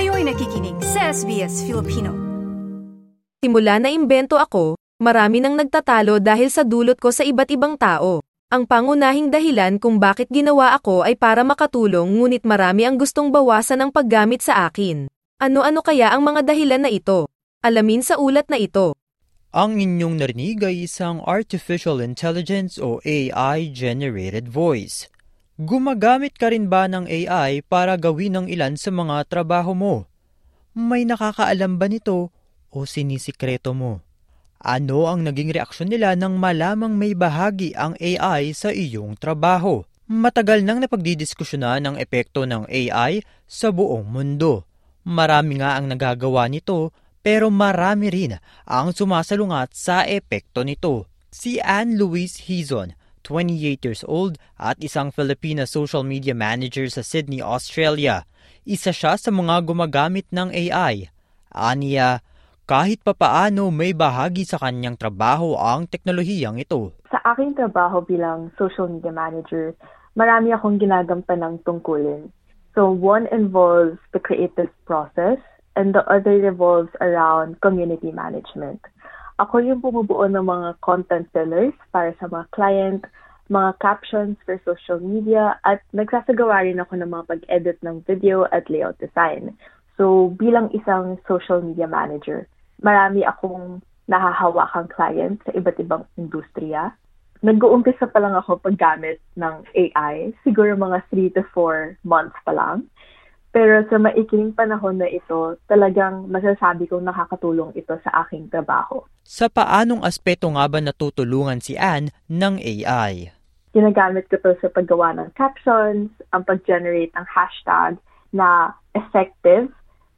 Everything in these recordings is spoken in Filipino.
Kayo'y nakikinig sa SBS Filipino. Simula na imbento ako, marami nang nagtatalo dahil sa dulot ko sa iba't ibang tao. Ang pangunahing dahilan kung bakit ginawa ako ay para makatulong ngunit marami ang gustong bawasan ang paggamit sa akin. Ano-ano kaya ang mga dahilan na ito? Alamin sa ulat na ito. Ang inyong narinig ay isang Artificial Intelligence o AI-generated voice. Gumagamit ka rin ba ng AI para gawin ang ilan sa mga trabaho mo? May nakakaalam ba nito o sinisikreto mo? Ano ang naging reaksyon nila nang malamang may bahagi ang AI sa iyong trabaho? Matagal nang napagdidiskusyonan ang epekto ng AI sa buong mundo. Marami nga ang nagagawa nito pero marami rin ang sumasalungat sa epekto nito. Si Anne Louise Hizon, 28 years old at isang Filipina social media manager sa Sydney, Australia. Isa siya sa mga gumagamit ng AI. Aniya, kahit papaano may bahagi sa kanyang trabaho ang teknolohiyang ito. Sa aking trabaho bilang social media manager, marami akong ginagampan ng tungkulin. So one involves the creative process and the other revolves around community management. Ako yung bumubuo ng mga content pillars para sa mga client, mga captions for social media, at nagsasagawa rin ako ng mga pag-edit ng video at layout design. So bilang isang social media manager, marami akong nahahawakang client sa iba't ibang industriya. Nag-uumpisa pa lang ako paggamit ng AI, siguro mga 3 to 4 months pa lang. Pero sa maikiling panahon na ito, talagang masasabi kong nakakatulong ito sa aking trabaho. Sa paanong aspeto nga ba natutulungan si Anne ng AI? Ginagamit ko to sa paggawa ng captions, ang pag-generate ng hashtag na effective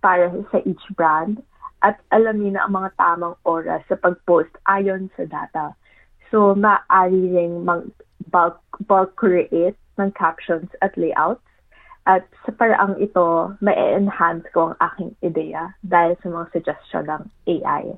para sa each brand, at alamin na ang mga tamang oras sa pag-post ayon sa data. So, maaari ring mag-bulk bulk create ng captions at layouts. At sa paraang ito, ma-enhance ko ang aking ideya dahil sa mga suggestion ng AI.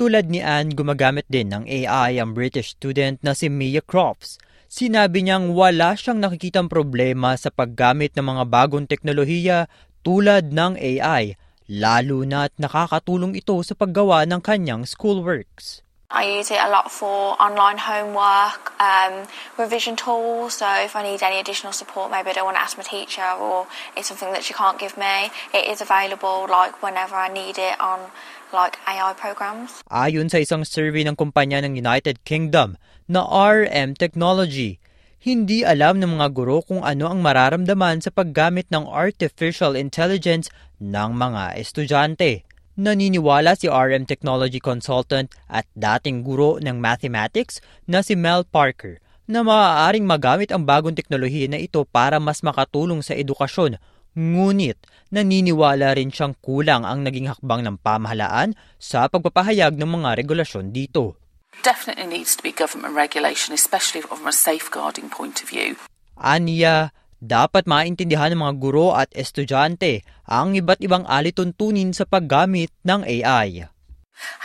Tulad ni Anne, gumagamit din ng AI ang British student na si Mia Crofts. Sinabi niyang wala siyang nakikitang problema sa paggamit ng mga bagong teknolohiya tulad ng AI lalo na't nakakatulong ito sa paggawa ng kanyang schoolworks. I use it a lot for online homework, um, revision tools. So if I need any additional support, maybe I don't want to ask my teacher or it's something that she can't give me, it is available like whenever I need it on like AI programs. Ayon sa isang survey ng kumpanya ng United Kingdom na RM Technology, hindi alam ng mga guro kung ano ang mararamdaman sa paggamit ng artificial intelligence ng mga estudyante. Naniniwala si RM Technology Consultant at dating guro ng mathematics na si Mel Parker na maaaring magamit ang bagong teknolohiya na ito para mas makatulong sa edukasyon. Ngunit naniniwala rin siyang kulang ang naging hakbang ng pamahalaan sa pagpapahayag ng mga regulasyon dito. definitely needs to be government regulation, especially from a safeguarding point of view. Aniya, dapat maintindihan ng mga guro at estudyante ang iba't ibang alituntunin sa paggamit ng AI.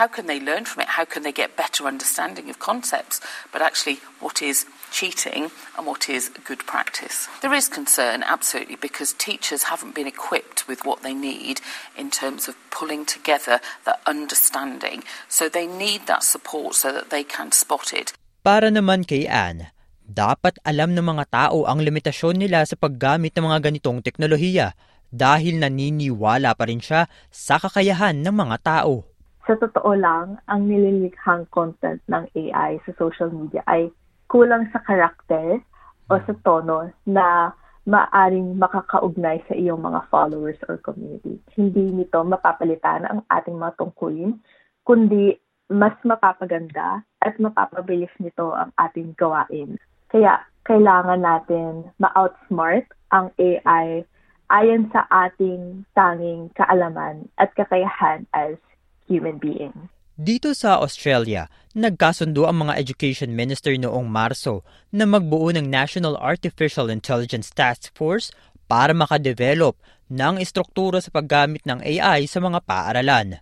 How can they learn from it? How can they get better understanding of concepts? But actually, what is cheating and what is good practice? There is concern, absolutely, because teachers haven't been equipped with what they need in terms of pulling together the understanding. So they need that support so that they can spot it. Para naman kay Anne, dapat alam ng mga tao ang limitasyon nila sa paggamit ng mga ganitong teknolohiya dahil naniniwala pa rin siya sa kakayahan ng mga tao. Sa totoo lang, ang nililikhang content ng AI sa social media ay kulang sa karakter o sa tono na maaring makakaugnay sa iyong mga followers or community. Hindi nito mapapalitan ang ating mga tungkulin, kundi mas mapapaganda at mapapabilis nito ang ating gawain. Kaya kailangan natin ma-outsmart ang AI ayon sa ating tanging kaalaman at kakayahan as human being. Dito sa Australia, nagkasundo ang mga education minister noong Marso na magbuo ng National Artificial Intelligence Task Force para makadevelop ng istruktura sa paggamit ng AI sa mga paaralan.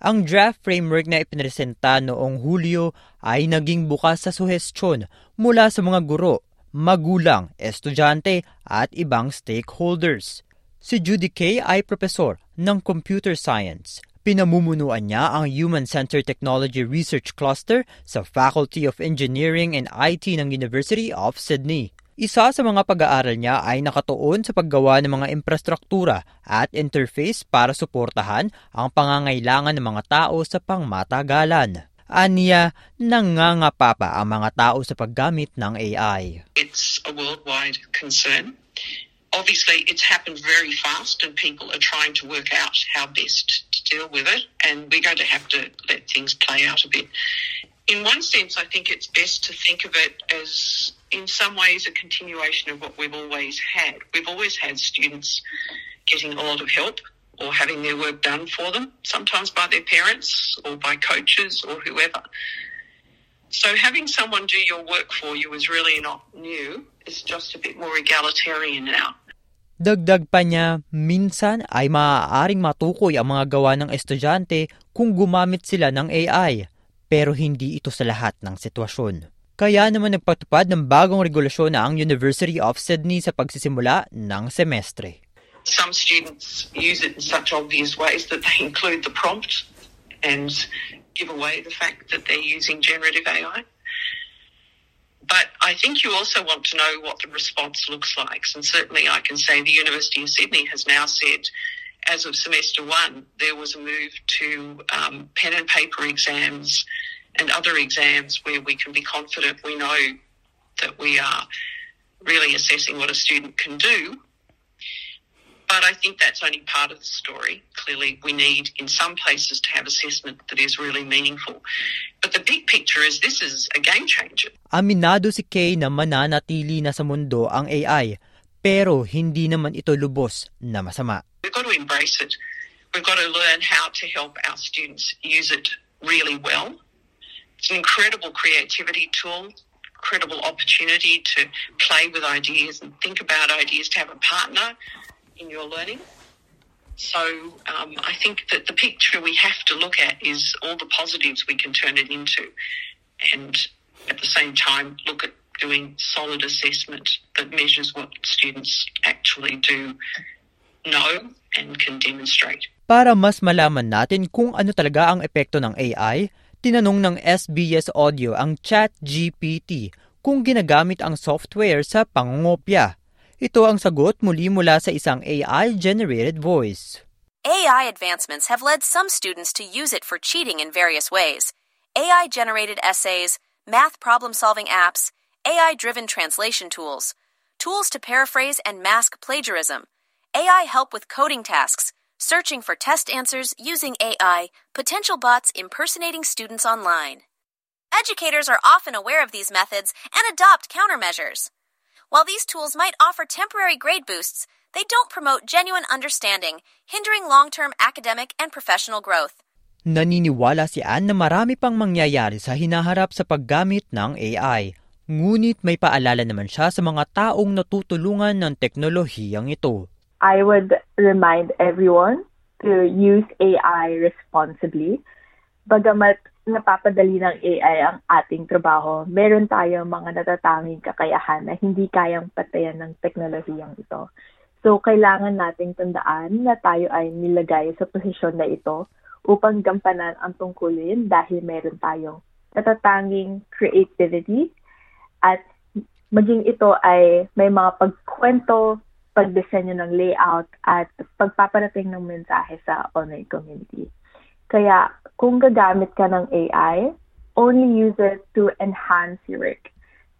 Ang draft framework na ipinresenta noong Hulyo ay naging bukas sa suhestyon mula sa mga guro, magulang, estudyante at ibang stakeholders. Si Judy Kay ay profesor ng computer science. Pinamumunuan niya ang Human-Centered Technology Research Cluster sa Faculty of Engineering and IT ng University of Sydney. Isa sa mga pag-aaral niya ay nakatuon sa paggawa ng mga infrastruktura at interface para suportahan ang pangangailangan ng mga tao sa pangmatagalan. Aniya, nangangapa pa ang mga tao sa paggamit ng AI. It's a worldwide concern. Obviously, it's happened very fast, and people are trying to work out how best to deal with it. And we're going to have to let things play out a bit. In one sense, I think it's best to think of it as, in some ways, a continuation of what we've always had. We've always had students getting a lot of help or having their work done for them, sometimes by their parents or by coaches or whoever. So having someone do your work for you is really not new. It's just a bit more egalitarian now. Dagdag pa niya, minsan ay maaaring matukoy ang mga gawa ng estudyante kung gumamit sila ng AI, pero hindi ito sa lahat ng sitwasyon. Kaya naman nagpatupad ng bagong regulasyon na ang University of Sydney sa pagsisimula ng semestre. Some students use it in such obvious ways that they include the prompt and give away the fact that they're using generative AI. But I think you also want to know what the response looks like. And certainly I can say the University of Sydney has now said, as of semester one, there was a move to um, pen and paper exams and other exams where we can be confident we know that we are really assessing what a student can do. But I think that's only part of the story. Clearly, we need in some places to have assessment that is really meaningful. But the big picture is this is a game changer. Aminado si Kay na mananatili na sa mundo ang AI, pero hindi naman ito lubos na masama. We've got to embrace it. We've got to learn how to help our students use it really well. It's an incredible creativity tool, incredible opportunity to play with ideas and think about ideas, to have a partner in your learning. So um, I think that the picture we have to look at is all the positives we can turn it into, and at the same time look at doing solid assessment that measures what students actually do know and can demonstrate. Para mas malaman natin kung ano talaga ang epekto ng AI, tinanong ng SBS Audio ang ChatGPT kung ginagamit ang software sa pangungopya. Ito ang sagot muli mula sa isang AI-generated voice. AI advancements have led some students to use it for cheating in various ways. AI generated essays, math problem solving apps, AI driven translation tools, tools to paraphrase and mask plagiarism, AI help with coding tasks, searching for test answers using AI, potential bots impersonating students online. Educators are often aware of these methods and adopt countermeasures. While these tools might offer temporary grade boosts, they don't promote genuine understanding, hindering long term academic and professional growth. Naniniwala si Anne na marami pang mangyayari sa hinaharap sa paggamit ng AI. Ngunit may paalala naman siya sa mga taong natutulungan ng teknolohiyang ito. I would remind everyone to use AI responsibly. Bagamat napapadali ng AI ang ating trabaho, meron tayong mga natatanging kakayahan na hindi kayang patayan ng teknolohiyang ito. So, kailangan nating tandaan na tayo ay nilagay sa posisyon na ito upang gampanan ang tungkulin dahil meron tayong natatanging creativity at maging ito ay may mga pagkwento, pagdisenyo ng layout at pagpaparating ng mensahe sa online community. Kaya kung gagamit ka ng AI, only use it to enhance your work.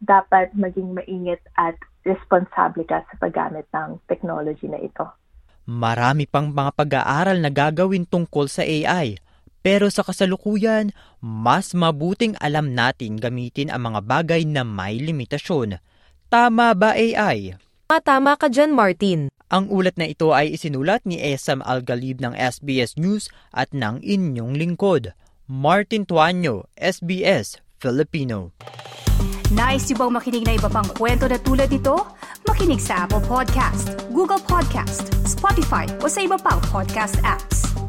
Dapat maging maingat at responsable ka sa paggamit ng technology na ito. Marami pang mga pag-aaral na gagawin tungkol sa AI. Pero sa kasalukuyan, mas mabuting alam natin gamitin ang mga bagay na may limitasyon. Tama ba AI? Tama ka dyan, Martin. Ang ulat na ito ay isinulat ni Esam Algalib ng SBS News at ng inyong lingkod, Martin Tuanyo, SBS Filipino. Nice yung bang makinig na iba pang kwento na tulad ito? Makinig sa Apple Podcast, Google Podcast, Spotify o sa iba pang podcast apps.